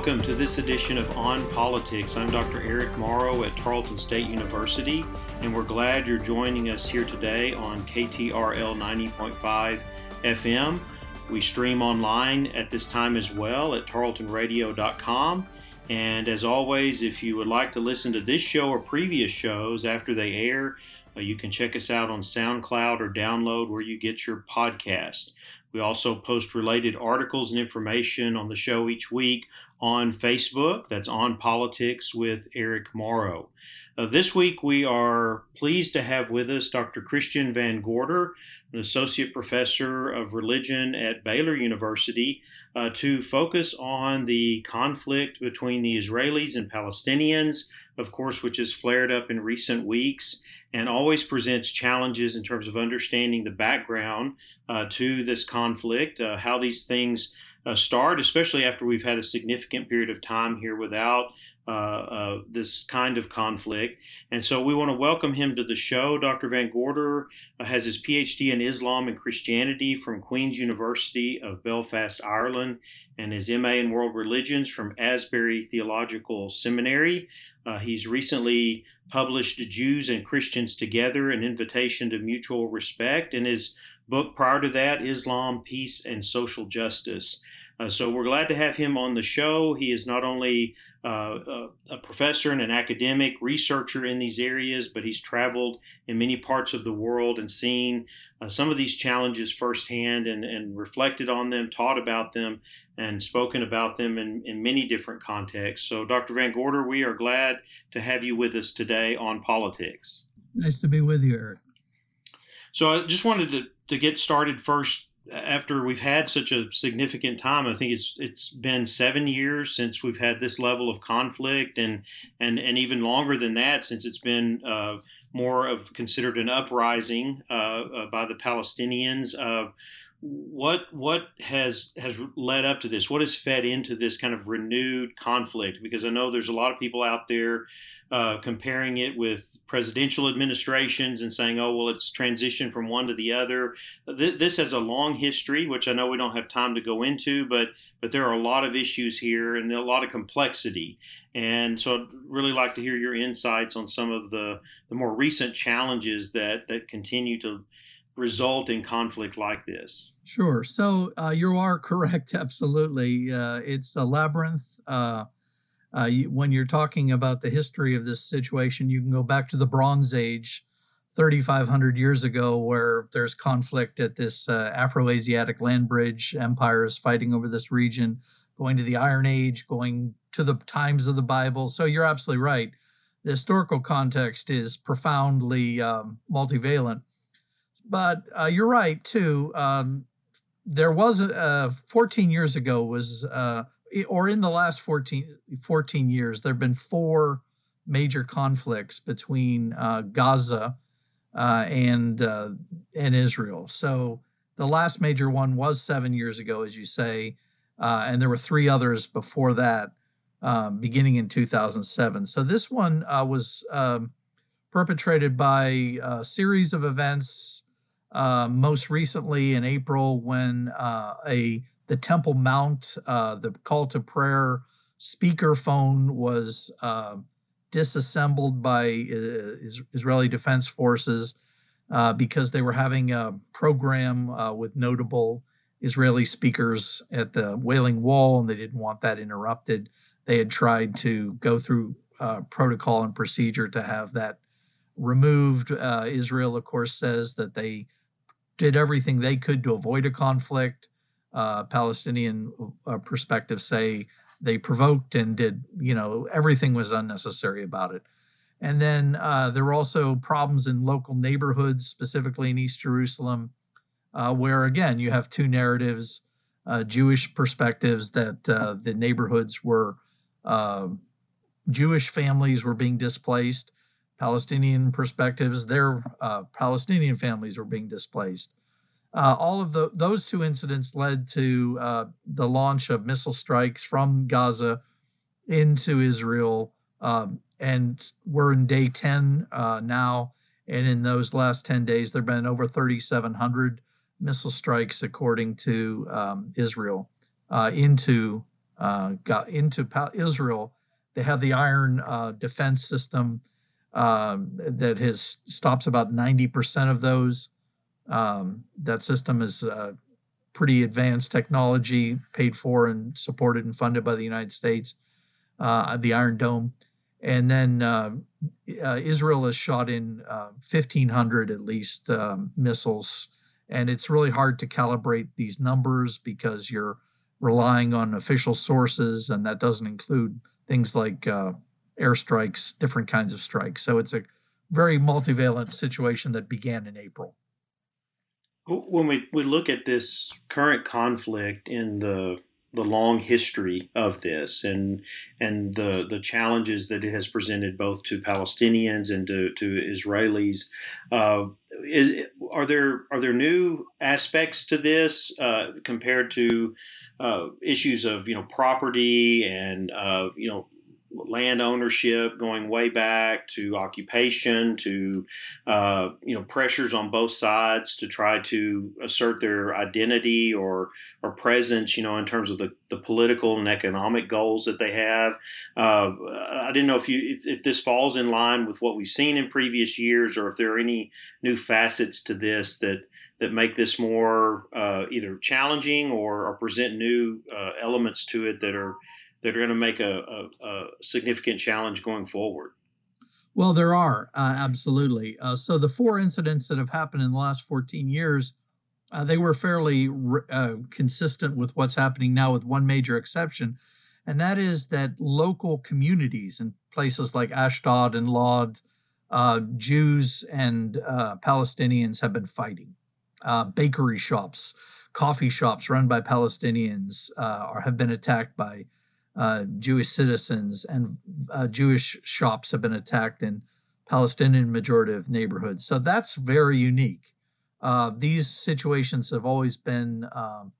welcome to this edition of On Politics. I'm Dr. Eric Morrow at Tarleton State University, and we're glad you're joining us here today on KTRL 90.5 FM. We stream online at this time as well at tarletonradio.com. And as always, if you would like to listen to this show or previous shows after they air, uh, you can check us out on SoundCloud or download where you get your podcast. We also post related articles and information on the show each week on Facebook. That's On Politics with Eric Morrow. Uh, this week, we are pleased to have with us Dr. Christian Van Gorder, an associate professor of religion at Baylor University, uh, to focus on the conflict between the Israelis and Palestinians, of course, which has flared up in recent weeks and always presents challenges in terms of understanding the background uh, to this conflict, uh, how these things uh, start, especially after we've had a significant period of time here without uh, uh, this kind of conflict. And so we want to welcome him to the show. Dr. Van Gorder uh, has his PhD in Islam and Christianity from Queen's University of Belfast, Ireland, and his MA in World Religions from Asbury Theological Seminary. Uh, he's recently published Jews and Christians Together An Invitation to Mutual Respect, and his book prior to that, Islam, Peace, and Social Justice. Uh, so we're glad to have him on the show. He is not only uh, a, professor and an academic researcher in these areas, but he's traveled in many parts of the world and seen uh, some of these challenges firsthand and, and reflected on them, taught about them, and spoken about them in, in many different contexts. So, Dr. Van Gorder, we are glad to have you with us today on politics. Nice to be with you, Eric. So, I just wanted to, to get started first after we've had such a significant time, I think it's it's been seven years since we've had this level of conflict, and and and even longer than that since it's been uh, more of considered an uprising uh, uh, by the Palestinians. Uh, what what has has led up to this? What has fed into this kind of renewed conflict? Because I know there's a lot of people out there uh, comparing it with presidential administrations and saying, oh, well, it's transition from one to the other. Th- this has a long history, which I know we don't have time to go into, but but there are a lot of issues here and a lot of complexity. And so I'd really like to hear your insights on some of the, the more recent challenges that, that continue to result in conflict like this. Sure. So uh, you are correct. Absolutely. Uh, it's a labyrinth. Uh, you, when you're talking about the history of this situation, you can go back to the Bronze Age, 3,500 years ago, where there's conflict at this uh, Afro-Asiatic land bridge. Empires fighting over this region, going to the Iron Age, going to the times of the Bible. So you're absolutely right. The historical context is profoundly um, multivalent. But uh, you're right too. Um, there was a, uh, 14 years ago was uh, or in the last 14, 14 years, there have been four major conflicts between uh, Gaza uh, and uh, and Israel. So the last major one was seven years ago, as you say, uh, and there were three others before that, um, beginning in 2007. So this one uh, was um, perpetrated by a series of events. Uh, most recently in April, when a the Temple Mount, uh, the call to prayer speakerphone was uh, disassembled by uh, Israeli Defense Forces uh, because they were having a program uh, with notable Israeli speakers at the Wailing Wall, and they didn't want that interrupted. They had tried to go through protocol and procedure to have that removed. Israel, of course, says that they did everything they could to avoid a conflict uh, Palestinian uh, perspective say they provoked and did, you know, everything was unnecessary about it. And then uh, there were also problems in local neighborhoods, specifically in East Jerusalem, uh, where again you have two narratives uh, Jewish perspectives that uh, the neighborhoods were Jewish families were being displaced, Palestinian perspectives, their Palestinian families were being displaced. Uh, all of the, those two incidents led to uh, the launch of missile strikes from Gaza into Israel. Um, and we're in day 10 uh, now. And in those last 10 days, there have been over 3,700 missile strikes, according to um, Israel, uh, into uh, into Israel, they have the Iron uh, Defense System um, that has stops about 90% of those. Um, that system is uh, pretty advanced technology, paid for and supported and funded by the United States. Uh, the Iron Dome, and then uh, uh, Israel has shot in 1,500 at least um, missiles, and it's really hard to calibrate these numbers because you're relying on official sources, and that doesn't include things like uh, airstrikes, different kinds of strikes. So it's a very multivalent situation that began in April. When we, we look at this current conflict in the the long history of this and and the the challenges that it has presented both to Palestinians and to, to Israelis. Uh, is, are there are there new aspects to this uh, compared to uh, issues of you know property and uh, you know land ownership going way back to occupation to uh, you know pressures on both sides to try to assert their identity or or presence you know in terms of the, the political and economic goals that they have. Uh, I didn't know if you if, if this falls in line with what we've seen in previous years or if there are any new facets to this that that make this more uh, either challenging or, or present new uh, elements to it that are that are going to make a, a, a, significant challenge going forward? Well, there are uh, absolutely. Uh, so the four incidents that have happened in the last 14 years, uh, they were fairly uh, consistent with what's happening now, with one major exception, and that is that local communities in places like Ashdod and Lod, uh, Jews and uh, Palestinians have been fighting. bakery shops, coffee shops run by Palestinians are, have been attacked by uh, Jewish citizens and uh, Jewish shops have been attacked in Palestinian majorative neighborhoods. So that's very unique. Uh, these situations have always been um,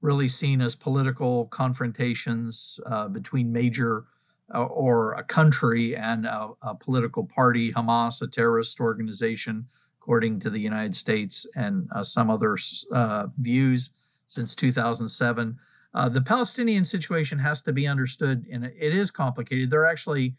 really seen as political confrontations uh, between major uh, or a country and a, a, political party, Hamas, a terrorist organization, according to the United States and uh, some other views since 2007. Uh, the Palestinian situation has to be understood, and it is complicated. There are actually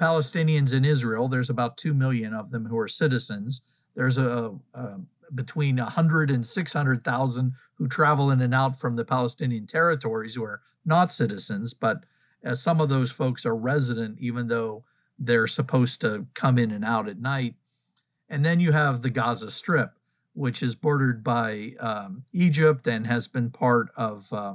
Palestinians in Israel. There's about 2 million of them who are citizens. There's a, a between 100 and 600,000 who travel in and out from the Palestinian territories who are not citizens, but uh, some of those folks are resident, even though they're supposed to come in and out at night. And then you have the Gaza Strip, which is bordered by um, Egypt and has been part of uh,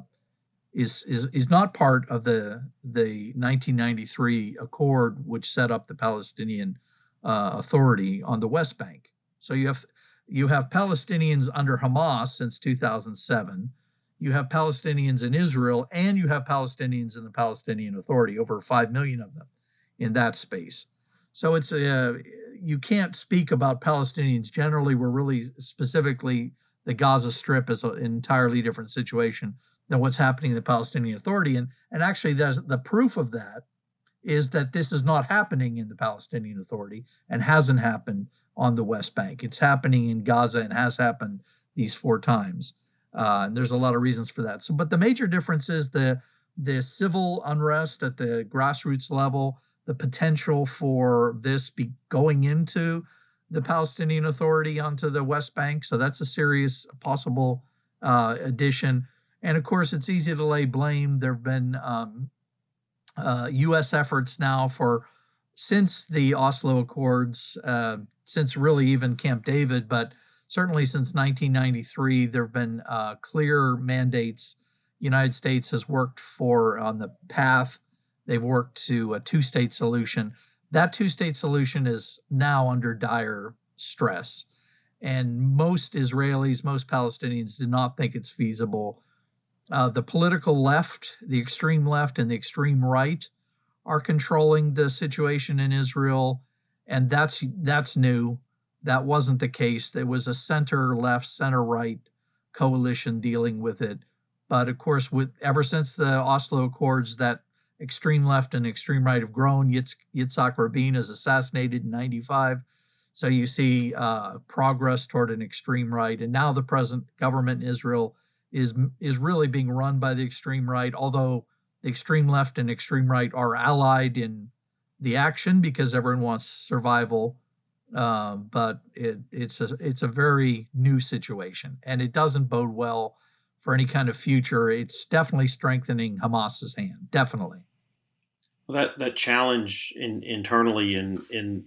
is is is not part of the the 1993 accord which set up the Palestinian uh, Authority on the West Bank. So you have you have Palestinians under Hamas since 2007. You have Palestinians in Israel, and you have Palestinians in the Palestinian Authority, over five million of them in that space. So it's a you can't speak about Palestinians generally. We're really specifically the Gaza Strip is an entirely different situation than what's happening in the Palestinian Authority. And, and actually, the proof of that is that this is not happening in the Palestinian Authority and hasn't happened on the West Bank. It's happening in Gaza and has happened these four times. Uh, and there's a lot of reasons for that. So, but the major difference is the the civil unrest at the grassroots level, the potential for this be going into the Palestinian Authority onto the West Bank. So that's a serious possible uh, addition. And of course, it's easy to lay blame. There have been um, uh, U.S. efforts now for since the Oslo Accords, uh, since really even Camp David, but certainly since 1993, there have been uh, clear mandates. United States has worked for on the path. They've worked to a two-state solution. That two-state solution is now under dire stress, and most Israelis, most Palestinians, do not think it's feasible uh, the political left, the extreme left, and the extreme right are controlling the situation in Israel, and that's that's new. That wasn't the case. There was a center left, center right coalition dealing with it. But of course, with ever since the Oslo Accords, that extreme left and extreme right have grown. Yitz, Yitzhak Rabin is assassinated in '95, so you see uh, progress toward an extreme right. And now the present government in Israel is is really being run by the extreme right, although the extreme left and extreme right are allied in the action because everyone wants survival. Uh, but it, it's a it's a very new situation, and it doesn't bode well for any kind of future. It's definitely strengthening Hamas's hand. Definitely. Well, that that challenge in, internally in in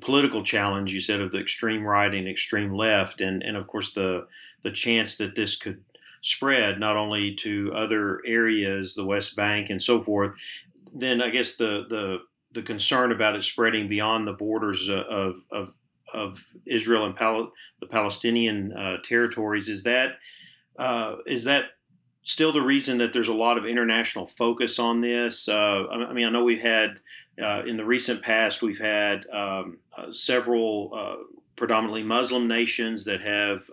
political challenge you said of the extreme right and extreme left, and and of course the the chance that this could spread not only to other areas, the West Bank and so forth. Then I guess the the the concern about it spreading beyond the borders of of, of Israel and Pal- the Palestinian uh, territories is that uh, is that still the reason that there's a lot of international focus on this? Uh, I mean, I know we've had uh, in the recent past we've had um, uh, several uh, predominantly Muslim nations that have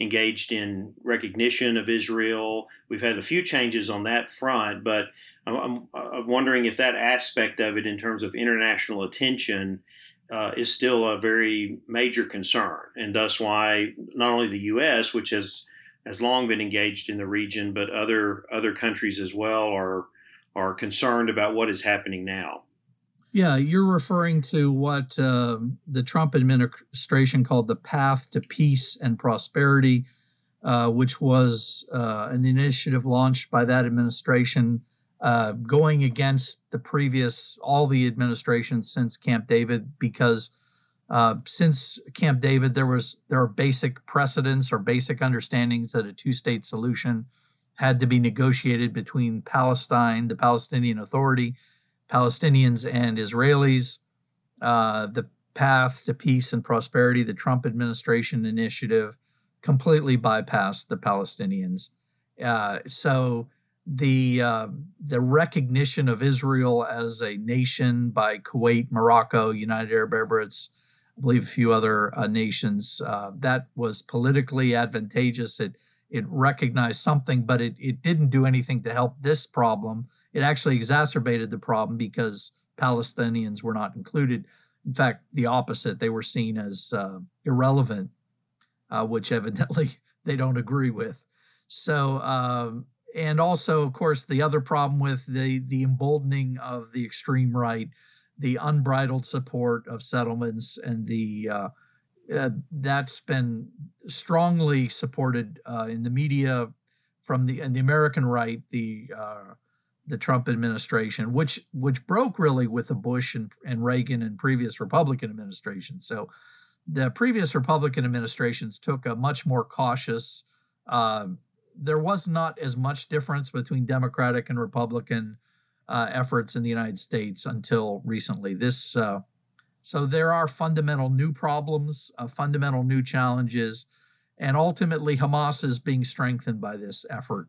engaged in recognition of Israel. We've had a few changes on that front, but I'm, I'm wondering if that aspect of it, in terms of international attention, uh, is still a very major concern, and thus why not only the U.S., which has has long been engaged in the region, but other other countries as well are are concerned about what is happening now. Yeah, you're referring to what uh, the Trump administration called the Path to Peace and Prosperity, uh, which was uh, an initiative launched by that administration uh, going against the previous, all the administrations since Camp David, because uh, since Camp David, there was there are basic precedents or basic understandings that a two-state solution had to be negotiated between Palestine, the Palestinian Authority, Palestinians and Israelis, uh, the path to peace and prosperity, the Trump administration initiative, completely bypassed the Palestinians. Uh, so the uh, the recognition of Israel as a nation by Kuwait, Morocco, United Arab Emirates, I believe a few other uh, nations, uh, that was politically advantageous. It it recognized something, but it, it didn't do anything to help this problem it actually exacerbated the problem because Palestinians were not included. In fact, the opposite, they were seen as uh, irrelevant, uh, which evidently they don't agree with. So, um, and also, of course, the other problem with the, the emboldening of the extreme right, the unbridled support of settlements, and the uh, uh, that's been strongly supported uh, in the media from the and the American right. The uh, the Trump administration, which which broke really with the Bush and, and Reagan and previous Republican administrations. So the previous Republican administrations took a much more cautious. Uh, there was not as much difference between Democratic and Republican uh, efforts in the United States until recently. This uh, so there are fundamental new problems, uh, fundamental new challenges, and ultimately Hamas is being strengthened by this effort.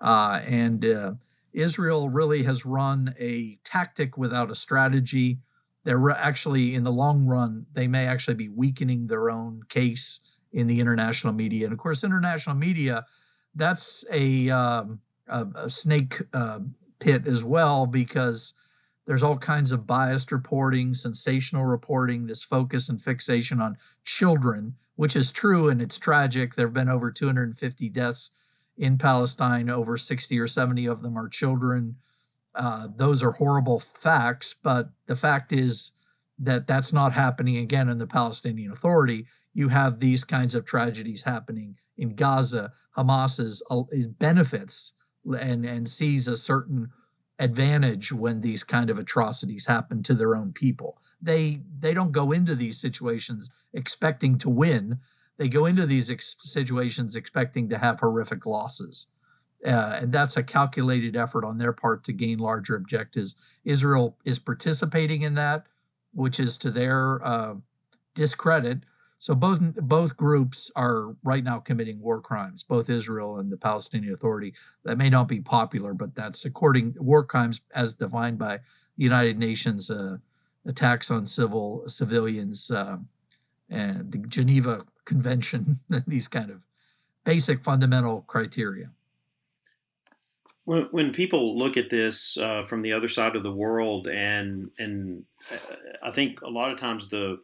Uh, and uh, Israel really has run a tactic without a strategy. They're actually, in the long run, they may actually be weakening their own case in the international media. And of course, international media, that's a, um, a, a, snake uh, pit as well, because there's all kinds of biased reporting, sensational reporting, this focus and fixation on children, which is true and it's tragic. There have been over 250 deaths in Palestine. Over 60 or 70 of them are children. Uh, those are horrible facts, but the fact is that that's not happening again in the Palestinian Authority. You have these kinds of tragedies happening in Gaza. Hamas is, is benefits and, and sees a certain advantage when these kind of atrocities happen to their own people. They they don't go into these situations expecting to win they go into these ex- situations expecting to have horrific losses. Uh, and that's a calculated effort on their part to gain larger objectives. Israel is participating in that, which is to their uh, discredit. So both both groups are right now committing war crimes, both Israel and the Palestinian Authority. That may not be popular, but that's according war crimes as defined by the United Nations uh, attacks on civil civilians uh, and the Geneva convention these kind of basic fundamental criteria. When, when people look at this uh, from the other side of the world, and and uh, I think a lot of times the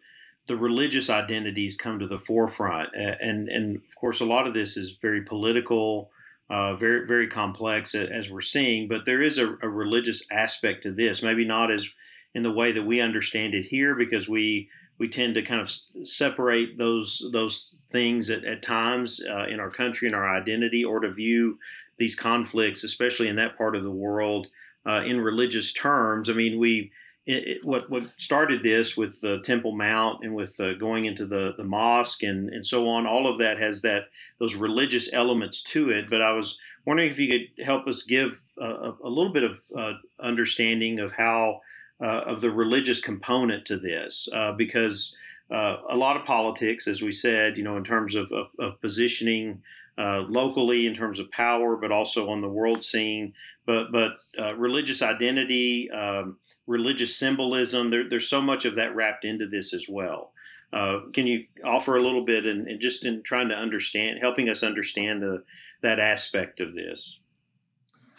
the religious identities come to the forefront, and and of course a lot of this is very political. uh, very very complex as we're seeing. But there is a, a, religious aspect to this, maybe not as in the way that we understand it here, because we we tend to kind of separate those those things at, at times uh, in our country and our identity, or to view these conflicts, especially in that part of the world, uh, in religious terms. I mean, we it, it, what what started this with the Temple Mount and with uh, going into the the mosque and and so on. All of that has that those religious elements to it. But I was wondering if you could help us give a, a little bit of uh, understanding of how uh, of the religious component to this, uh, because uh, a lot of politics, as we said, you know, in terms of, of, of positioning. Uh, locally, in terms of power, but also on the world scene, but but uh, religious identity, um, religious symbolism. There, there's so much of that wrapped into this as well. Uh, can you offer a little bit and, just in trying to understand, helping us understand the, that aspect of this?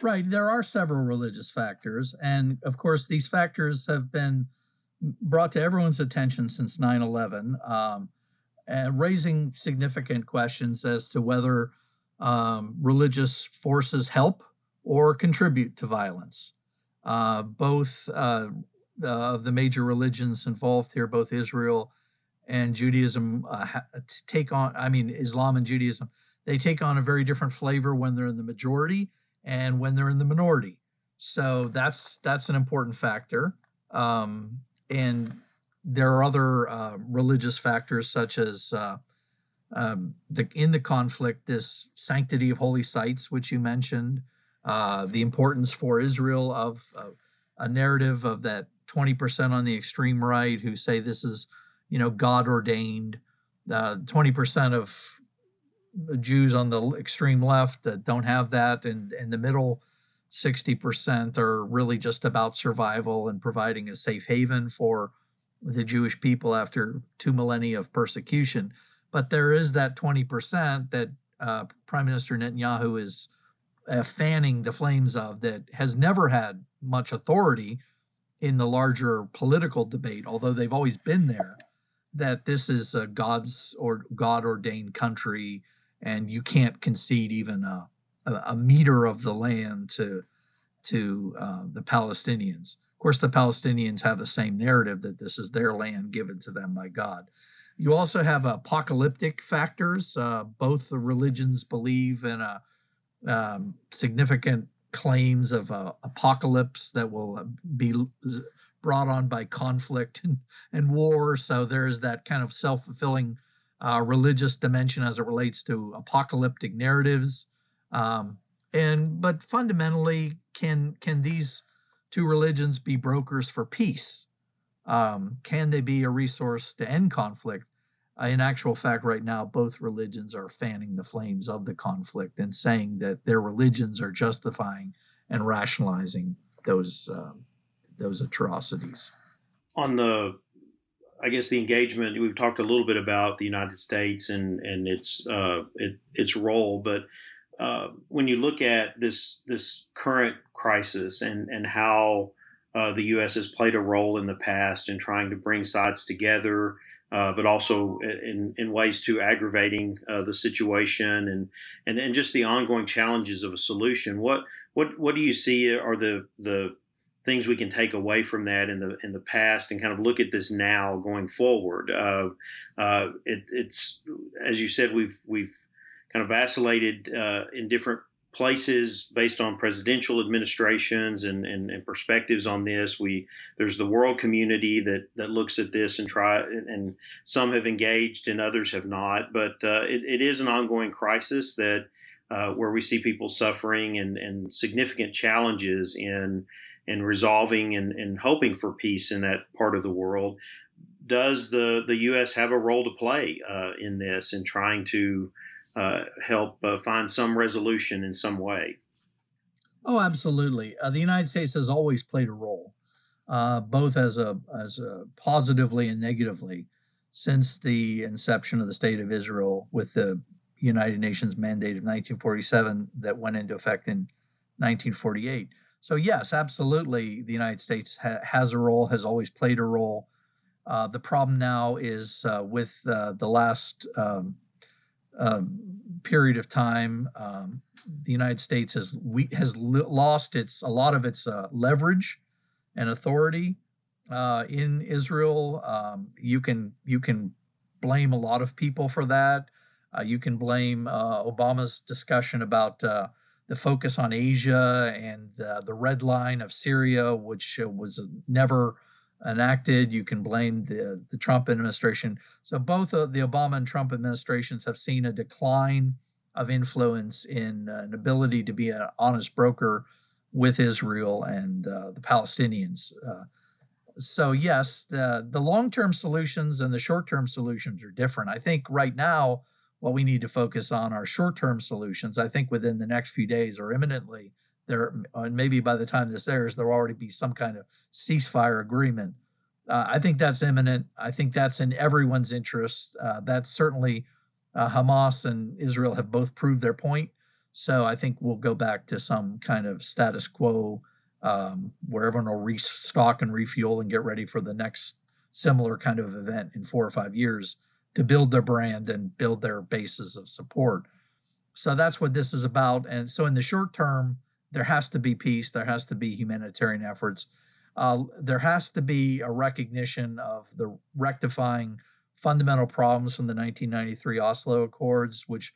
Right. There are several religious factors. And of course, these factors have been brought to everyone's attention since 9 11, um, raising significant questions as to whether um, religious forces help or contribute to violence. Uh, both uh, of the major religions involved here, both Israel and Judaism, uh, take on, I mean, Islam and Judaism, they take on a very different flavor when they're in the majority and when they're in the minority. So that's that's an important factor. Um, and there are other uh, religious factors such as uh, um, the, in the conflict, this sanctity of holy sites, which you mentioned, uh, the importance for Israel of, a narrative of that 20% on the extreme right who say this is, you know, God ordained. Uh, 20% of Jews on the extreme left that don't have that, and in the middle, 60% are really just about survival and providing a safe haven for the Jewish people after two millennia of persecution. But there is that 20% that uh, Prime Minister Netanyahu is uh, fanning the flames of that has never had much authority in the larger political debate, although they've always been there, that this is a God's or God ordained country, and you can't concede even a, a, meter of the land to to uh, the Palestinians. Of course, the Palestinians have the same narrative that this is their land given to them by God. You also have apocalyptic factors. Uh, both the religions believe in a um, significant claims of uh, apocalypse that will uh, be brought on by conflict and, and war. So there's that kind of self fulfilling uh, religious dimension as it relates to apocalyptic narratives. Um, and but fundamentally, can can these two religions be brokers for peace? Um, can they be a resource to end conflict? Uh, in actual fact, right now, both religions are fanning the flames of the conflict and saying that their religions are justifying and rationalizing those um, those atrocities. On the, I guess the engagement we've talked a little bit about the United States and and its uh, it, its role, but uh, when you look at this this current crisis and and how uh, the U.S. has played a role in the past in trying to bring sides together uh, but also in, in ways to aggravating uh, the situation and, and and just the ongoing challenges of a solution. What what what do you see are the the things we can take away from that in the in the past and kind of look at this now going forward? Uh, uh it, it's as you said, we've we've kind of vacillated uh, in different places based on presidential administrations and, and, and, perspectives on this. We there's the world community that that looks at this and try and, some have engaged and others have not. But uh, it, it is an ongoing crisis that uh, where we see people suffering and, and significant challenges in in resolving and, and hoping for peace in that part of the world. Does the the U.S. have a role to play uh, in this in trying to uh, help uh, find some resolution in some way. Oh, absolutely. Uh, the United States has always played a role, uh, both as a as a positively and negatively, since the inception of the State of Israel with the United Nations mandate of 1947 that went into effect in 1948. So yes, absolutely, the United States ha- has a role, has always played a role. Uh, the problem now is uh, with the last um, uh, period of time, um, the United States has we, has lost its a lot of its uh, leverage and authority uh, in Israel. Um, you can you can blame a lot of people for that. Uh, you can blame uh, Obama's discussion about uh, the focus on Asia and the red line of Syria, which was never enacted. You can blame the, the Trump administration. So both the Obama and Trump administrations have seen a decline of influence in uh, an ability to be an honest broker with Israel and uh, the Palestinians. Uh, so yes, the the long term solutions and the short term solutions are different. I think right now what we need to focus on are short term solutions. I think within the next few days or imminently, there and maybe by the time this airs, there'll already be some kind of ceasefire agreement. Uh, I think that's imminent. I think that's in everyone's interest. Uh, that's certainly uh, Hamas and Israel have both proved their point. So I think we'll go back to some kind of status quo um, where everyone will restock and refuel and get ready for the next similar kind of event in four or five years to build their brand and build their bases of support. So that's what this is about. And so in the short term, there has to be peace, there has to be humanitarian efforts. Uh, there has to be a recognition of the rectifying fundamental problems from the 1993 Oslo Accords, which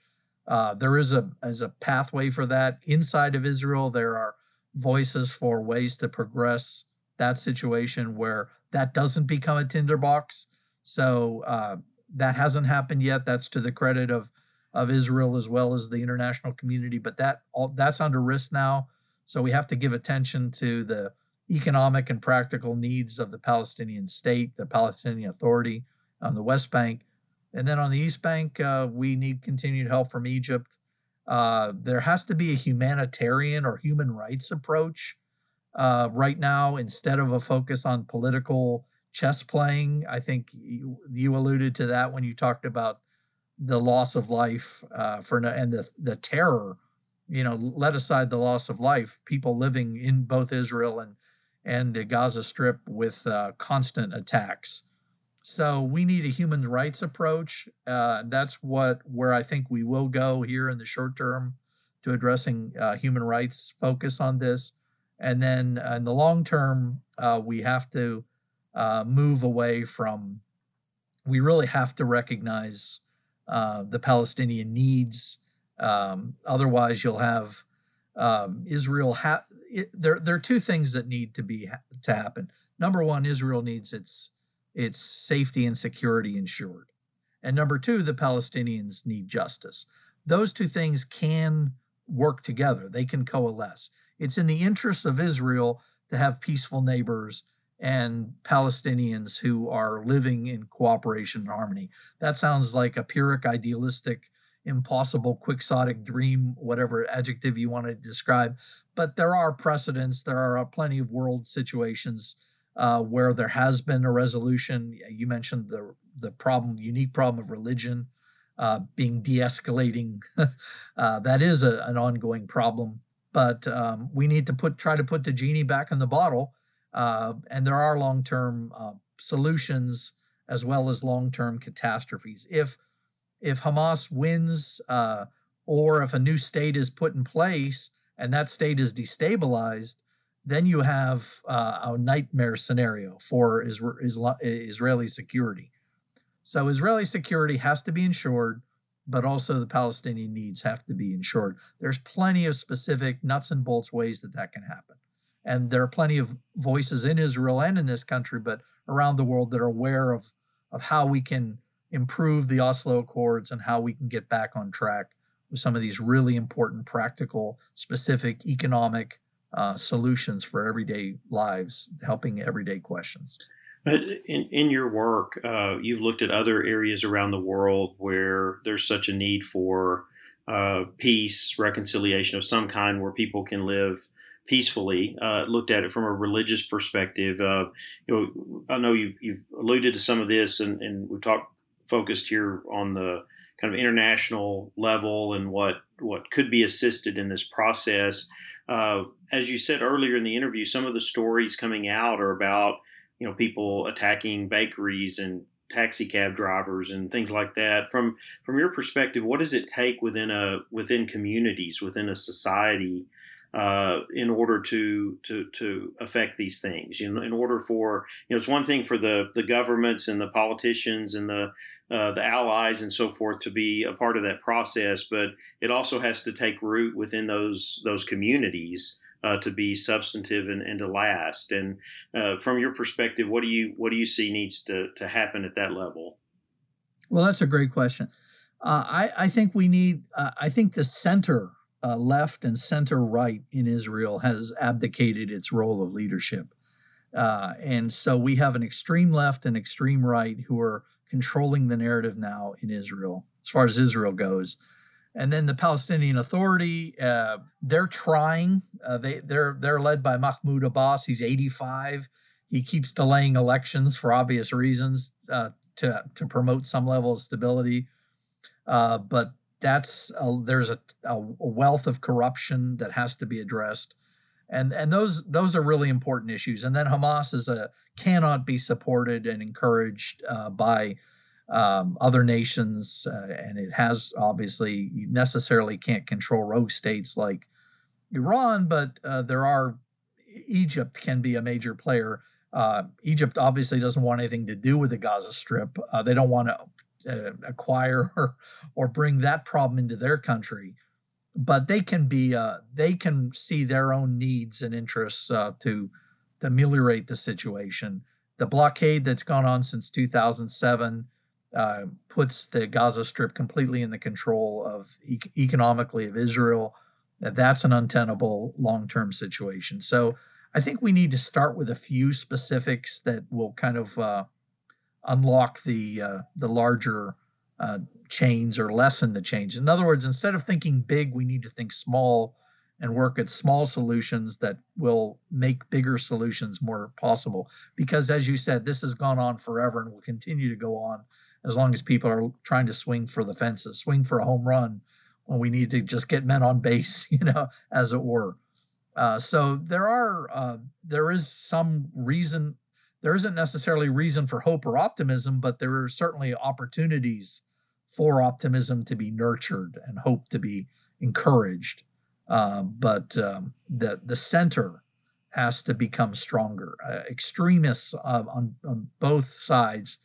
uh, there is a as a pathway for that inside of Israel. There are voices for ways to progress that situation where that doesn't become a tinderbox. So uh, that hasn't happened yet. That's to the credit of of Israel as well as the international community. But that all that's under risk now. So we have to give attention to the economic and practical needs of the Palestinian state, the Palestinian Authority on the West Bank. And then on the East Bank, uh, we need continued help from Egypt. Uh, there has to be a humanitarian or human rights approach uh, right now instead of a focus on political chess playing. I think you, you alluded to that when you talked about the loss of life uh, for and the the terror. You know, let aside the loss of life, people living in both Israel and and the Gaza Strip with uh, constant attacks. So we need a human rights approach. Uh, that's what where I think we will go here in the short term to addressing uh, human rights. Focus on this, and then uh, in the long term, uh, we have to uh, move away from, we really have to recognize uh, the Palestinian needs. Um, otherwise, you'll have um, Israel. Ha- it, there, there are two things that need to be to happen. Number one, Israel needs its its safety and security ensured, and number two, the Palestinians need justice. Those two things can work together. They can coalesce. It's in the interests of Israel to have peaceful neighbors and Palestinians who are living in cooperation and harmony. That sounds like a pyrrhic, idealistic, impossible, quixotic dream, whatever adjective you want to describe. But there are precedents, there are plenty of world situations uh, where there has been a resolution. You mentioned the, the problem, unique problem of religion. Uh, being de-escalating, uh, that is a, an ongoing problem. But um, we need to put try to put the genie back in the bottle uh, and there are long term uh, solutions as well as long term catastrophes. If if Hamas wins, uh, or if a new state is put in place and that state is destabilized, then you have uh, a nightmare scenario for Israeli security. So Israeli security has to be ensured, but also the Palestinian needs have to be ensured. There's plenty of specific nuts and bolts ways that that can happen. And there are plenty of voices in Israel and in this country, but around the world that are aware of, of how we can improve the Oslo Accords and how we can get back on track with some of these really important, practical, specific economic uh, solutions for everyday lives, helping everyday questions. In, in your work, uh, you've looked at other areas around the world where there's such a need for uh, peace, reconciliation of some kind, where people can live peacefully. Uh, looked at it from a religious perspective. Uh, you know, I know you, have alluded to some of this, and, and we've talked focused here on the kind of international level and what what could be assisted in this process. Uh, as you said earlier in the interview, some of the stories coming out are about you know people attacking bakeries and taxi cab drivers and things like that. From from your perspective, what does it take within a within communities, within a society, uh, in order to to to affect these things? You know, in order for you know, it's one thing for the the governments and the politicians and the uh, the allies and so forth to be a part of that process, but it also has to take root within those those communities uh, to be substantive and, and to last. And uh, from your perspective, what do you what do you see needs to to happen at that level? Well, that's a great question. Uh, I I think we need. Uh, I think the center uh, left and center right in Israel has abdicated its role of leadership. Uh, and so we have an extreme left and extreme right who are controlling the narrative now in Israel, as far as Israel goes. And then the Palestinian Authority, uh, they're trying. Uh, they they're they're led by Mahmoud Abbas. He's 85. He keeps delaying elections for obvious reasons uh, to to promote some level of stability. Uh, but that's a, there's a, a wealth of corruption that has to be addressed, and and those those are really important issues. And then Hamas is a cannot be supported and encouraged uh, by um, other nations, uh, and it has obviously you necessarily can't control rogue states like Iran, but uh, there are Egypt can be a major player. Uh, Egypt obviously doesn't want anything to do with the Gaza Strip. Uh, they don't want to uh, acquire or or bring that problem into their country, but they can be uh, they can see their own needs and interests to to ameliorate the situation. The blockade that's gone on since 2007 uh, puts the Gaza Strip completely in the control of e- economically of Israel. That that's an untenable long-term situation. So I think we need to start with a few specifics that will kind of uh, unlock the uh, the larger uh, chains or lessen the change. In other words, instead of thinking big, we need to think small and work at small solutions that will make bigger solutions more possible. Because as you said, this has gone on forever and will continue to go on as long as people are trying to swing for the fences, swing for a home run when we need to just get men on base, you know, as it were. Uh, so there are uh, there is some reason there isn't necessarily reason for hope or optimism, but there are certainly opportunities for optimism to be nurtured and hope to be encouraged. Uh, but um, the the center has to become stronger. Uh, extremists uh, on, on both sides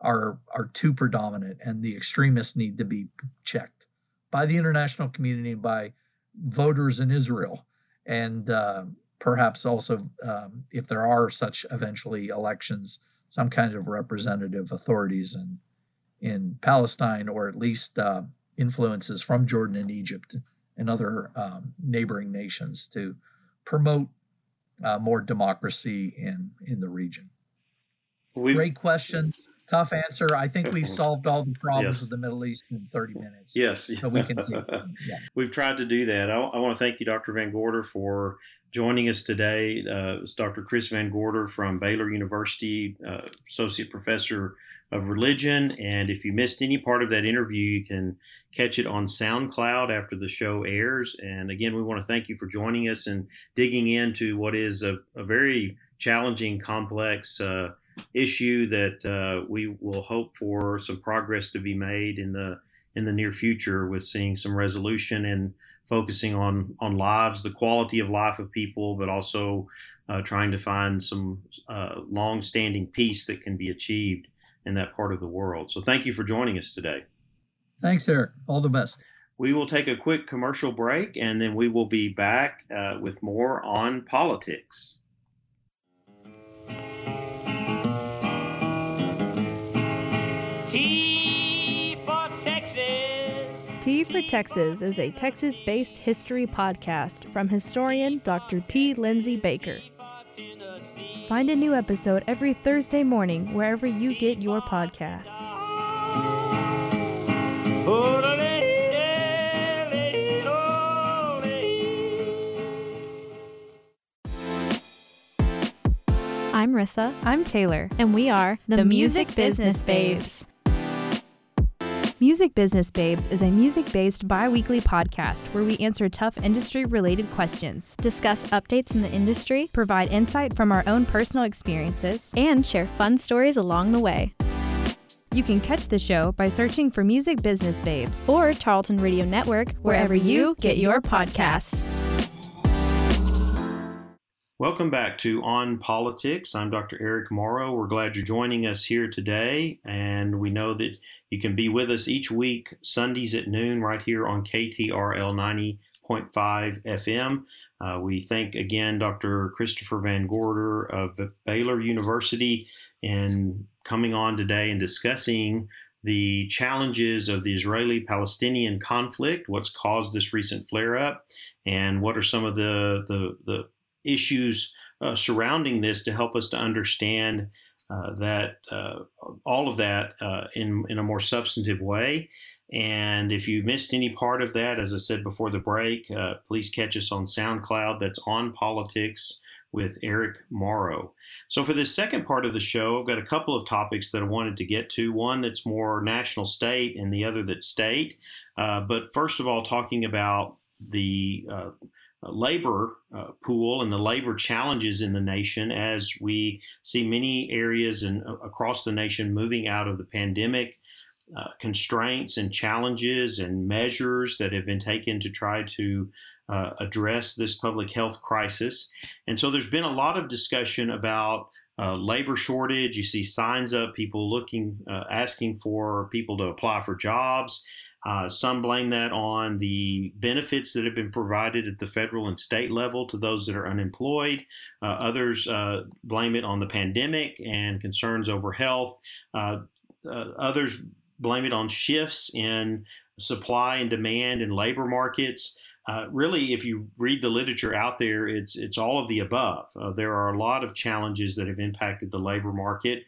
are are too predominant, and the extremists need to be checked by the international community and by voters in Israel, and uh, perhaps also, um, if there are such eventually elections, some kind of representative authorities in in Palestine, or at least uh, influences from Jordan and Egypt and other um, neighboring nations to promote uh, more democracy in in the region. we Great question tough answer. I think we've solved all the problems yes. of the Middle East in 30 minutes. Yes. So we can. Yeah. We've tried to do that. I, I, want to thank you, Dr. Van Gorder, for joining us today. Uh, it's Dr. Chris Van Gorder from Baylor University, uh, Associate Professor of Religion. And if you missed any part of that interview, you can catch it on SoundCloud after the show airs. And again, we want to thank you for joining us and digging into what is a, a very challenging, complex uh, issue that uh, we will hope for some progress to be made in the in the near future with seeing some resolution and focusing on on lives, the quality of life of people, but also uh, trying to find some uh, long-standing peace that can be achieved in that part of the world. So, thank you for joining us today. Thanks, Eric. All the best. We will take a quick commercial break, and then we will be back uh, with more on politics. For Texas is a Texas based history podcast from historian Dr. T. Lindsay Baker. Find a new episode every Thursday morning wherever you get your podcasts. I'm Rissa. I'm Taylor. And we are the, the Music, Music Business Babes. Music Business Babes is a music based bi weekly podcast where we answer tough industry related questions, discuss updates in the industry, provide insight from our own personal experiences, and share fun stories along the way. You can catch the show by searching for Music Business Babes or Tarleton Radio Network, wherever you get your podcasts. Welcome back to On Politics. I'm Dr. Eric Morrow. We're glad you're joining us here today, and we know that you can be with us each week, Sundays at noon, right here on KTRL 90.5 FM. Uh, we thank again Dr. Christopher Van Gorder of Baylor University in coming on today and discussing the challenges of the Israeli Palestinian conflict, what's caused this recent flare up, and what are some of the, the, the issues uh, surrounding this to help us to understand uh, that uh, all of that uh, in in a more substantive way. And if you missed any part of that, as I said before the break, uh, please catch us on SoundCloud. That's on politics with Eric Morrow. So, for this second part of the show, I've got a couple of topics that I wanted to get to. One that's more national state, and the other that's state. Uh, but first of all, talking about the labor uh, pool and the labor challenges in the nation as we see many areas and uh, across the nation moving out of the pandemic uh, constraints and challenges and measures that have been taken to try to uh, address this public health crisis. And so there's been a lot of discussion about uh, labor shortage. You see signs up, people looking, asking for people to apply for jobs. Uh, some blame that on the benefits that have been provided at the federal and state level to those that are unemployed. Uh, others uh, blame it on the pandemic and concerns over health. Uh, uh, others blame it on shifts in supply and demand in labor markets. Uh, really, if you read the literature out there, it's it's all of the above. there are a lot of challenges that have impacted the labor market.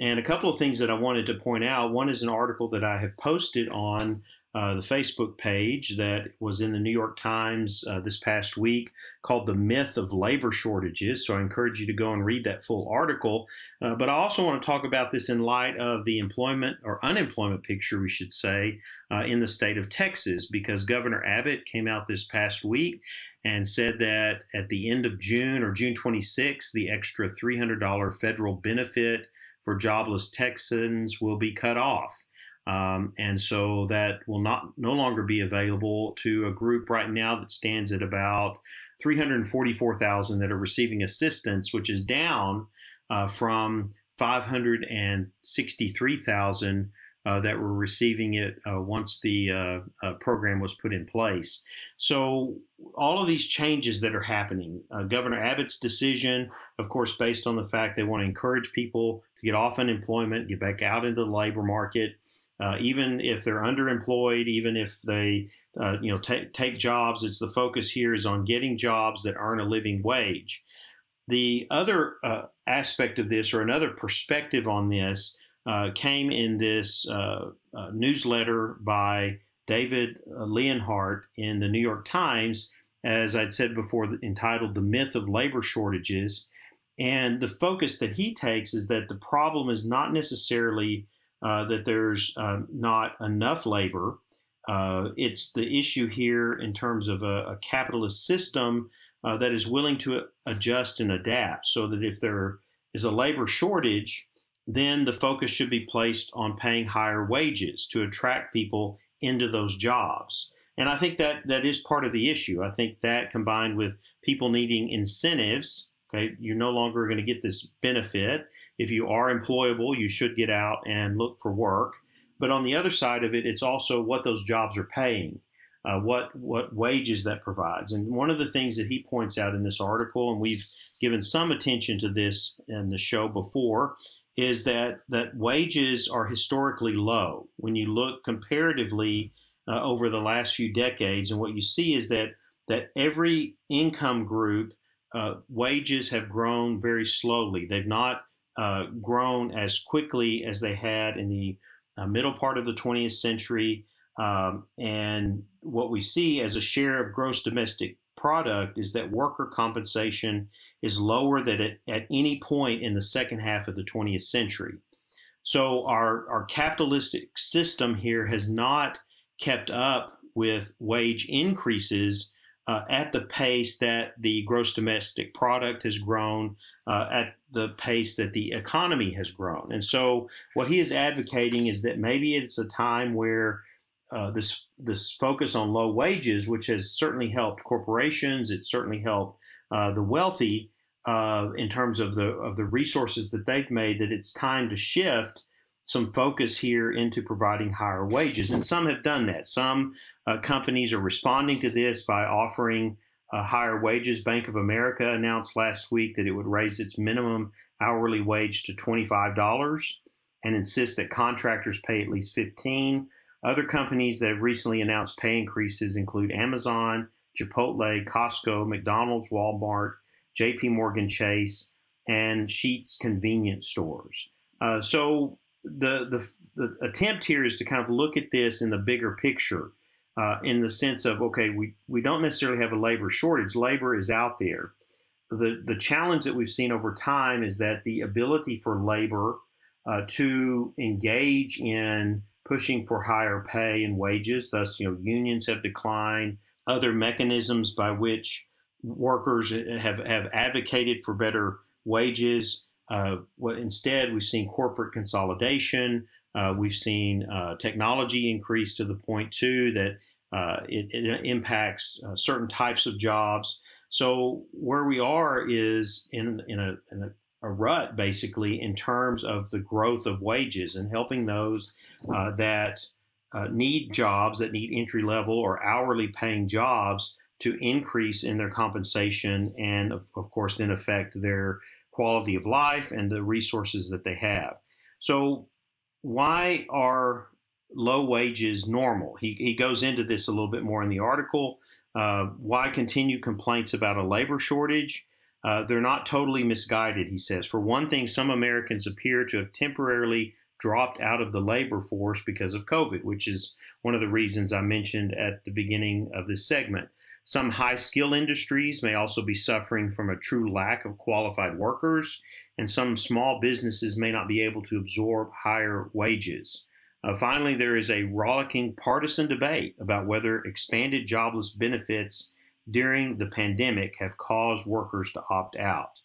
And a couple of things that I wanted to point out. One is an article that I have posted on uh, the Facebook page that was in the New York Times uh, this past week called The Myth of Labor Shortages. So I encourage you to go and read that full article. Uh, but I also want to talk about this in light of the employment or unemployment picture, we should say, uh, in the state of Texas, because Governor Abbott came out this past week and said that at the end of June or June 26, the extra $300 federal benefit for jobless Texans will be cut off. Um, and so that will not no longer be available to a group right now that stands at about 344,000 that are receiving assistance, which is down uh, from 563,000 uh, that were receiving it uh, once the uh, uh, program was put in place. So, all of these changes that are happening, uh, Governor Abbott's decision, of course, based on the fact they want to encourage people to get off unemployment, get back out into the labor market, uh, even if they're underemployed, even if they you know take take jobs, it's the focus here is on getting jobs that earn a living wage. The other aspect of this, or another perspective on this, uh, came in this uh, uh, newsletter by David uh, Leonhardt in the New York Times, as I'd said before, entitled The Myth of Labor Shortages. And the focus that he takes is that the problem is not necessarily uh, that there's uh, not enough labor. Uh, it's the issue here in terms of a, a capitalist system uh, that is willing to adjust and adapt so that if there is a labor shortage, then the focus should be placed on paying higher wages to attract people into those jobs. And I think that that is part of the issue. I think that combined with people needing incentives, okay, you're no longer going to get this benefit. If you are employable, you should get out and look for work. But on the other side of it, it's also what those jobs are paying, uh, what what wages that provides. And one of the things that he points out in this article, and we've given some attention to this in the show before, is that that wages are historically low when you look comparatively uh, over the last few decades, and what you see is that that every income group uh, wages have grown very slowly. They've not uh, grown as quickly as they had in the uh, middle part of the 20th century. Um, and what we see as a share of gross domestic product is that worker compensation is lower than at, at any point in the second half of the 20th century. So our, our capitalistic system here has not kept up with wage increases uh, at the pace that the gross domestic product has grown, uh, at the pace that the economy has grown. And so, what he is advocating is that maybe it's a time where uh, this this focus on low wages, which has certainly helped corporations, it's certainly helped uh, the wealthy uh, in terms of the of the resources that they've made. That it's time to shift some focus here into providing higher wages, and some have done that. Some uh, companies are responding to this by offering uh, higher wages. Bank of America announced last week that it would raise its minimum hourly wage to twenty five dollars and insist that contractors pay at least fifteen. Other companies that have recently announced pay increases include Amazon, Chipotle, Costco, McDonald's, Walmart, JP Morgan Chase, and Sheetz convenience stores. Uh, so the, the, the attempt here is to kind of look at this in the bigger picture, uh, in the sense of okay, we we don't necessarily have a labor shortage. Labor is out there. The the challenge that we've seen over time is that the ability for labor uh, to engage in pushing for higher pay and wages. Thus, you know, unions have declined. Other mechanisms by which workers have, have advocated for better wages. Uh, what instead, we've seen corporate consolidation. Uh, we've seen uh, technology increase to the point too that uh, it, it, impacts uh, certain types of jobs. So where we are is in in a, in a a rut basically in terms of the growth of wages and helping those uh, that uh, need jobs that need entry level or hourly paying jobs to increase in their compensation and of, of, course then affect their quality of life and the resources that they have so why are low wages normal he, he goes into this a little bit more in the article uh, why continue complaints about a labor shortage uh, they're not totally misguided, he says. For one thing, some Americans appear to have temporarily dropped out of the labor force because of COVID, which is one of the reasons I mentioned at the beginning of this segment. Some high skill industries may also be suffering from a true lack of qualified workers, and some small businesses may not be able to absorb higher wages. Uh, finally, there is a rollicking partisan debate about whether expanded jobless benefits during the pandemic have caused workers to opt out.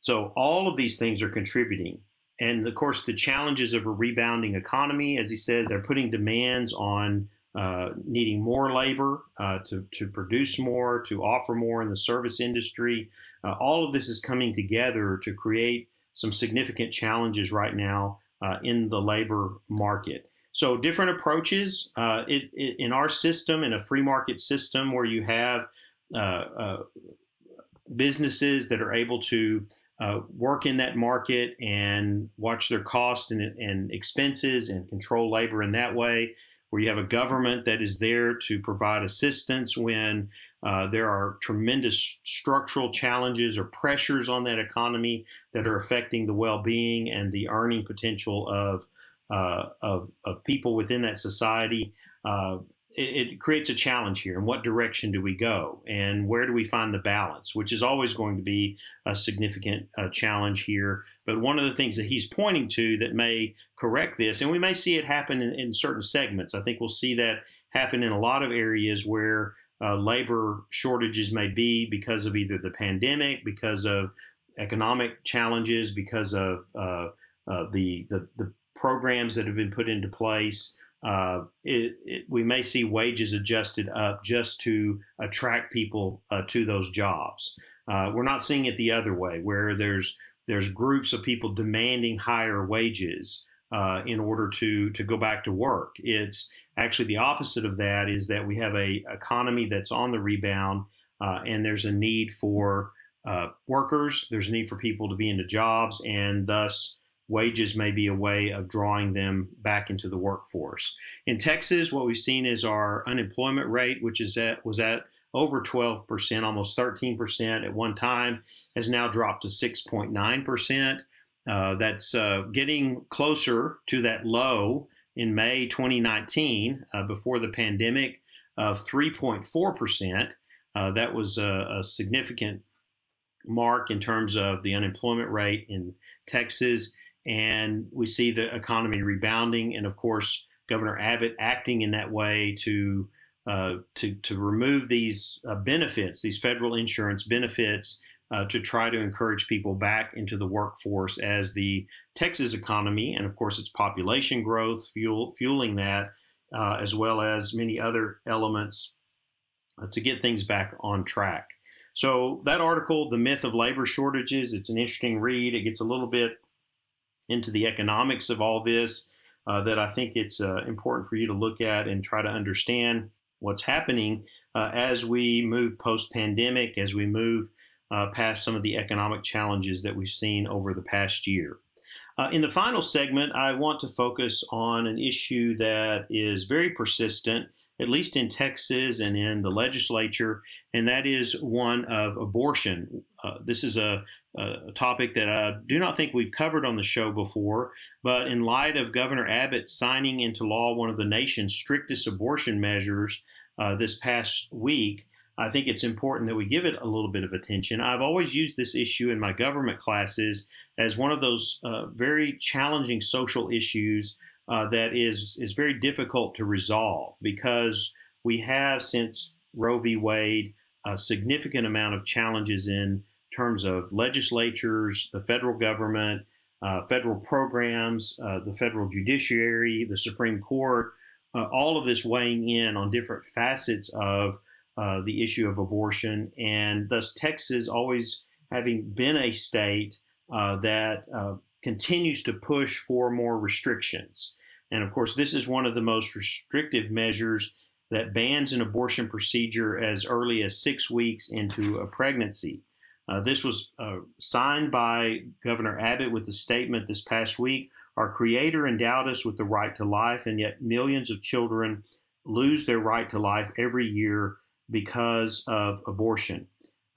So, all of these things are contributing. And of course, the challenges of a rebounding economy, as he says, they're putting demands on uh, needing more labor uh, to, to produce more, to offer more in the service industry. Uh, all of this is coming together to create some significant challenges right now uh, in the labor market. So, different approaches. Uh, it, it, in our system, in a free market system where you have businesses that are able to work in that market and watch their costs and, and, expenses and control labor in that way, where you have a government that is there to provide assistance when uh, there are tremendous structural challenges or pressures on that economy that are affecting the well being and the earning potential of, uh, of, of, people within that society. Uh, it, it, creates a challenge here. In what direction do we go, and where do we find the balance? Which is always going to be a significant uh, challenge here. But one of the things that he's pointing to that may correct this, and we may see it happen in, in certain segments. I think we'll see that happen in a lot of areas where uh, labor shortages may be because of either the pandemic, because of economic challenges, because of uh, uh the, the the programs that have been put into place uh, it, it, we may see wages adjusted up just to attract people uh, to those jobs. Uh, we're not seeing it the other way, where there's there's groups of people demanding higher wages uh, in order to to go back to work. It's actually the opposite of that. Is that we have a economy that's on the rebound, uh, and there's a need for workers. There's a need for people to be into jobs, and thus wages may be a way of drawing them back into the workforce. In Texas, what we've seen is our unemployment rate, which is at was at over 12%, almost 13% at one time, has now dropped to 6.9%. Uh, that's uh, getting closer to that low in May 2019, uh, before the pandemic, of 3.4%. Uh, that was a, a significant mark in terms of the unemployment rate in Texas and we see the economy rebounding. And of course, Governor Abbott acting in that way to uh, to to remove these uh, benefits, these federal insurance benefits, uh, to try to encourage people back into the workforce as the Texas economy and of course its population growth fuel fueling that, uh, as well as many other elements uh, to get things back on track. So that article, "The Myth of Labor Shortages," it's an interesting read. It gets a little bit into the economics of all this. Uh, that I think it's uh, important for you to look at and try to understand what's happening uh, as we move post pandemic, as we move uh, past some of the economic challenges that we've seen over the past year. Uh, in the final segment, I want to focus on an issue that is very persistent, at least in Texas and in the legislature, and that is one of abortion. Uh, this is a, a, topic that I do not think we've covered on the show before, but in light of Governor Abbott signing into law one of the nation's strictest abortion measures uh, this past week, I think it's important that we give it a little bit of attention. I've always used this issue in my government classes as one of those uh, very challenging social issues uh, that is is very difficult to resolve because we have since Roe v. Wade a significant amount of challenges in terms of legislatures, the federal government, uh, federal programs, uh, the federal judiciary, the Supreme Court, uh, all of this weighing in on different facets of uh, the issue of abortion, and thus Texas always having been a state uh, that uh, continues to push for more restrictions. And of course, this is one of the most restrictive measures that bans an abortion procedure as early as six weeks into a pregnancy. Uh, this was uh, signed by Governor Abbott with a statement this past week. Our Creator endowed us with the right to life, and yet millions of children lose their right to life every year because of abortion.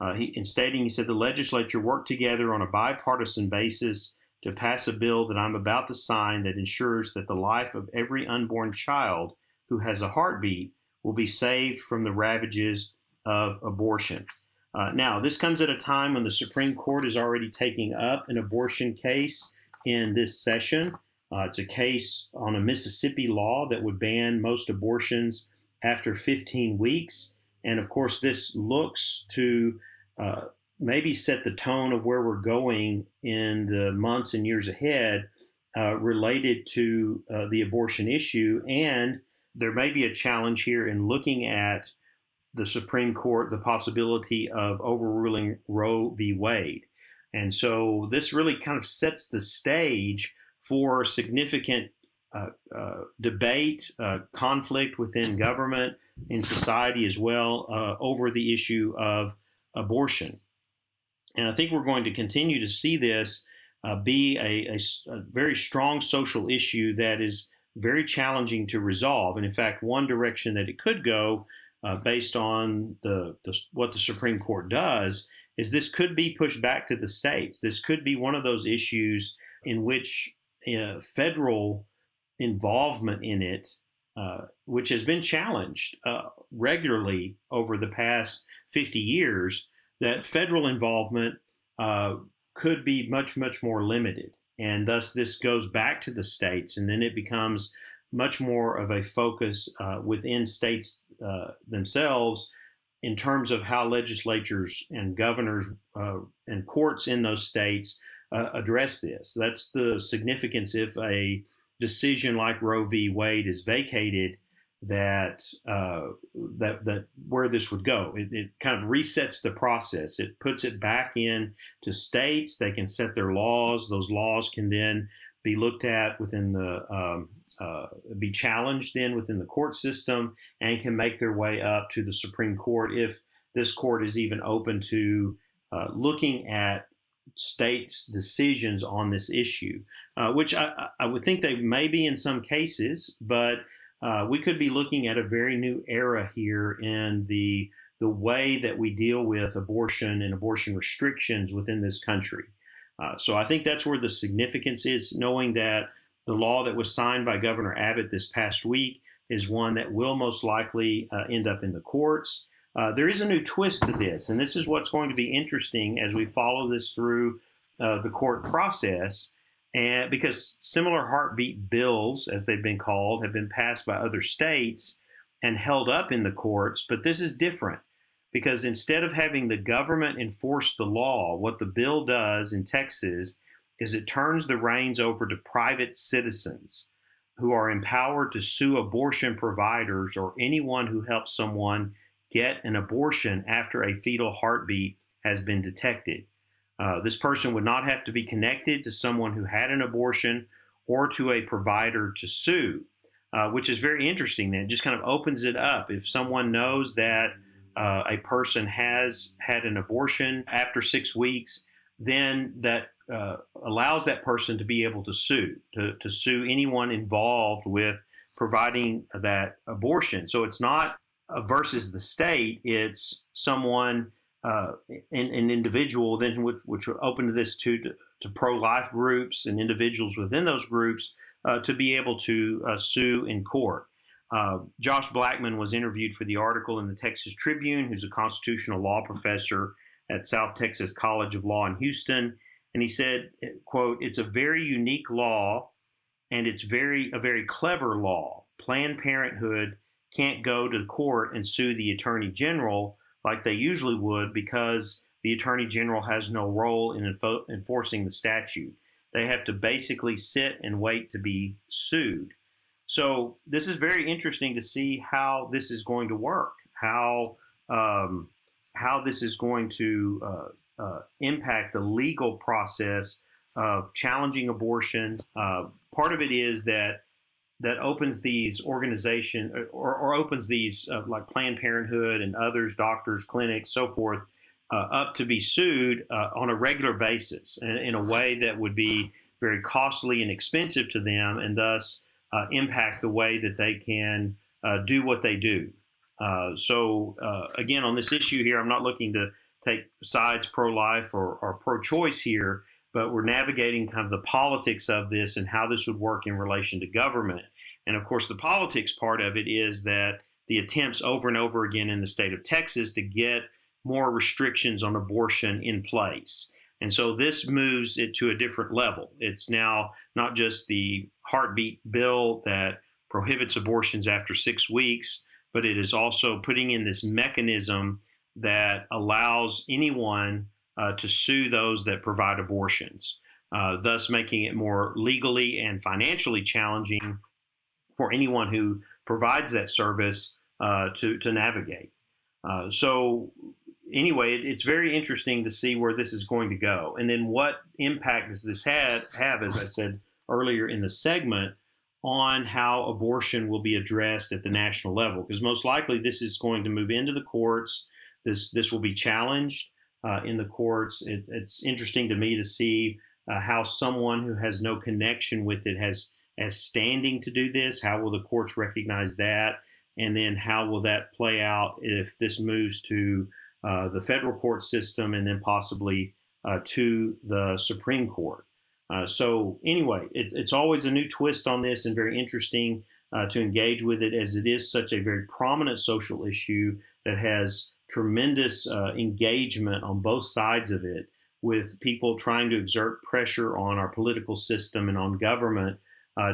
Uh, he, in stating, he said the legislature worked together on a bipartisan basis to pass a bill that I'm about to sign that ensures that the life of every unborn child who has a heartbeat will be saved from the ravages of abortion. Uh, now, this comes at a time when the Supreme Court is already taking up an abortion case in this session. Uh, it's a case on a Mississippi law that would ban most abortions after 15 weeks. And of course, this looks to uh, maybe set the tone of where we're going in the months and years ahead uh, related to uh, the abortion issue. And there may be a challenge here in looking at the Supreme Court, the possibility of overruling Roe v. Wade. And so this really kind of sets the stage for significant uh, uh, debate, uh, conflict within government, in society as well uh, over the issue of abortion. And I think we're going to continue to see this uh, be a, a, a, very strong social issue that is very challenging to resolve. And in fact, one direction that it could go, uh, based on the, the, what the Supreme Court does, is this could be pushed back to the states. This could be one of those issues in which uh, federal involvement in it uh, which has been challenged uh, regularly over the past 50 years, that federal involvement uh, could be much, much more limited. And thus, this goes back to the states, and then it becomes much more of a focus uh, within states uh, themselves in terms of how legislatures and governors and courts in those states address this. That's the significance if a decision like Roe v. Wade is vacated, that uh, that that where this would go. It, it, kind of resets the process. It puts it back in to states. They can set their laws. Those laws can then be looked at within the um, uh, be challenged then within the court system and can make their way up to the Supreme Court if this court is even open to uh, looking at states' decisions on this issue, uh, which I, I, would think they may be in some cases, but uh, we could be looking at a very new era here in the the way that we deal with abortion and abortion restrictions within this country. Uh, so I think that's where the significance is, knowing that the law that was signed by Governor Abbott this past week is one that will most likely uh, end up in the courts. Uh, there is a new twist to this, and this is what's going to be interesting as we follow this through uh, the court process. And because similar heartbeat bills, as they've been called, have been passed by other states, and held up in the courts, but this is different because instead of having the government enforce the law, what the bill does in Texas is it turns the reins over to private citizens who are empowered to sue abortion providers or anyone who helps someone get an abortion after a fetal heartbeat has been detected. Uh, this person would not have to be connected to someone who had an abortion or to a provider to sue, uh, which is very interesting. That just kind of opens it up. If someone knows that uh, a person has had an abortion after six weeks, then that uh, allows that person to be able to sue, to, to sue anyone involved with providing that abortion. So it's not versus the state, it's someone, uh, an, an, individual, then which, which are open to this to, to, to pro life groups and individuals within those groups uh, to be able to uh, sue in court. Uh, Josh Blackman was interviewed for the article in the Texas Tribune, who's a constitutional law professor at South Texas College of Law in Houston, and he said, "quote It's a very unique law, and it's very a very clever law. Planned Parenthood can't go to court and sue the Attorney General like they usually would because the Attorney General has no role in info- enforcing the statute. They have to basically sit and wait to be sued." So this is very interesting to see how this is going to work, how um, how this is going to uh, uh, impact the legal process of challenging abortion. Uh, part of it is that that opens these organizations uh, or, or, opens these uh, like Planned Parenthood and others, doctors, clinics, so forth, uh, up to be sued on a regular basis in, in a way that would be very costly and expensive to them, and thus uh, impact the way that they can uh, do what they do. Uh, so, uh, again, on this issue here, I'm not looking to take sides pro life or, or pro choice here, but we're navigating kind of the politics of this and how this would work in relation to government. And of course, the politics part of it is that the attempts over and over again in the state of Texas to get more restrictions on abortion in place. And so this moves it to a different level. It's now not just the heartbeat bill that prohibits abortions after six weeks, but it is also putting in this mechanism that allows anyone uh, to sue those that provide abortions, uh, thus making it more legally and financially challenging for anyone who provides that service uh, to, to navigate. Uh, so anyway, it, it's very interesting to see where this is going to go, and then what impact does this have? Have as I said earlier in the segment on how abortion will be addressed at the national level, because most likely this is going to move into the courts. This this will be challenged uh, in the courts. It, it's interesting to me to see uh, how someone who has no connection with it has as standing to do this. How will the courts recognize that? And then how will that play out if this moves to uh, the federal court system and then possibly uh, to the Supreme Court. Uh, so, anyway, it, it's always a new twist on this and very interesting uh, to engage with it as it is such a very prominent social issue that has tremendous uh, engagement on both sides of it with people trying to exert pressure on our political system and on government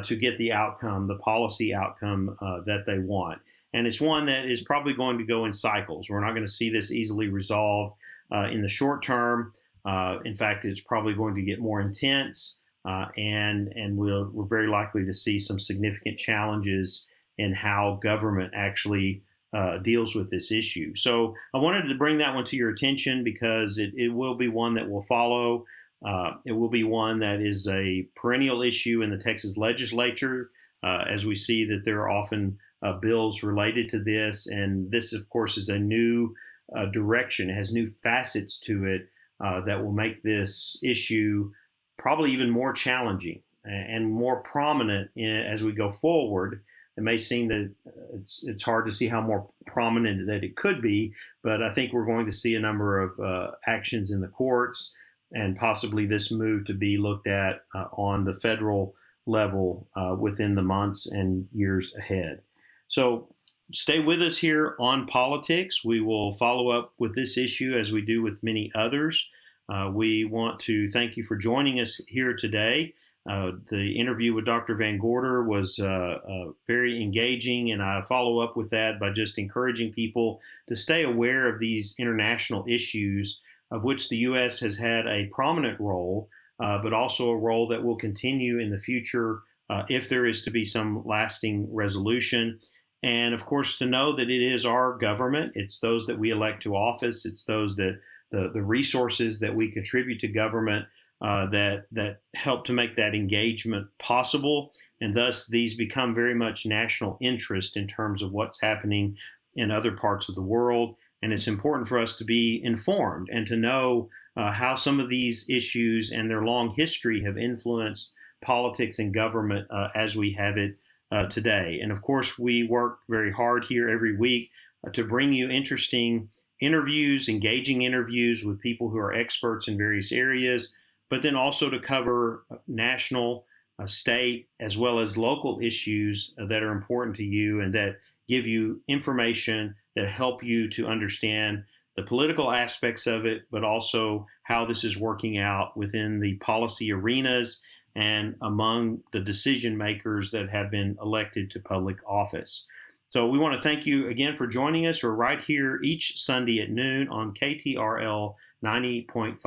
to get the outcome, the policy outcome that they want and it's one that is probably going to go in cycles. We're not going to see this easily resolved uh, in the short term. Uh, in fact, it's probably going to get more intense, uh, and and we'll, we're very likely to see some significant challenges in how government actually uh, deals with this issue. So I wanted to bring that one to your attention because it, it will be one that will follow. Uh, it will be one that is a perennial issue in the Texas legislature, uh, as we see that there are often uh, bills related to this. And this, of course, is a new uh, direction, it has new facets to it uh, that will make this issue probably even more challenging and more prominent in, as we go forward. It may seem that it's it's hard to see how more prominent that it could be, but I think we're going to see a number of uh, actions in the courts and possibly this move to be looked at uh, on the federal level uh, within the months and years ahead. So stay with us here on politics. We will follow up with this issue as we do with many others. Uh, we want to thank you for joining us here today. Uh, the interview with Dr. Van Gorder was uh, uh, very engaging, and I follow up with that by just encouraging people to stay aware of these international issues, of which the U.S. has had a prominent role, but also a role that will continue in the future if there is to be some lasting resolution. And of course, to know that it is our government, it's those that we elect to office, it's those that the, the resources that we contribute to government uh, that that help to make that engagement possible, and thus these become very much national interest in terms of what's happening in other parts of the world. And it's important for us to be informed and to know uh, how some of these issues and their long history have influenced politics and government uh, as we have it uh, today. And of course, we work very hard here every week uh, to bring you interesting interviews, engaging interviews with people who are experts in various areas but then also to cover national, uh, state, as well as local issues uh, that are important to you and that give you information that help you to understand the political aspects of it, but also how this is working out within the policy arenas and among the decision makers that have been elected to public office. So we want to thank you again for joining us. We're right here each Sunday at noon on KTRL 90.5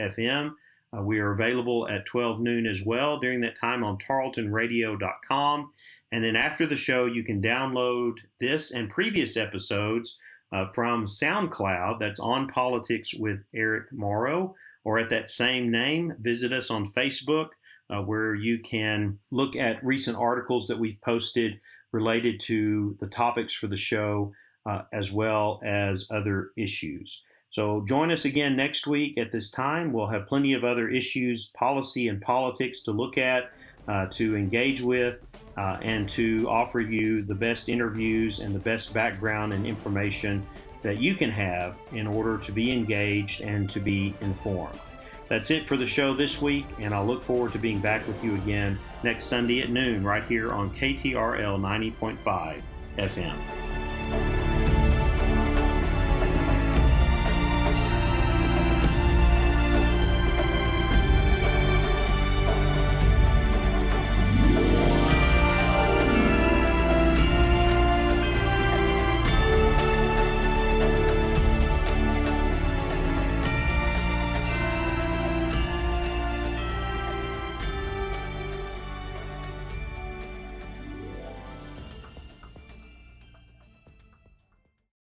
FM. Uh, we are available at 12 noon as well during that time on tarletonradio.com. And then after the show, you can download this and previous episodes uh, from SoundCloud. That's on Politics with Eric Morrow, or at that same name. Visit us on Facebook, uh, where you can look at recent articles that we've posted related to the topics for the show, uh, as well as other issues. So join us again next week at this time. We'll have plenty of other issues, policy, and politics to look at, uh, to engage with, uh, and to offer you the best interviews and the best background and information that you can have in order to be engaged and to be informed. That's it for the show this week, and I'll look forward to being back with you again next Sunday at noon right here on KTRL 90.5 FM.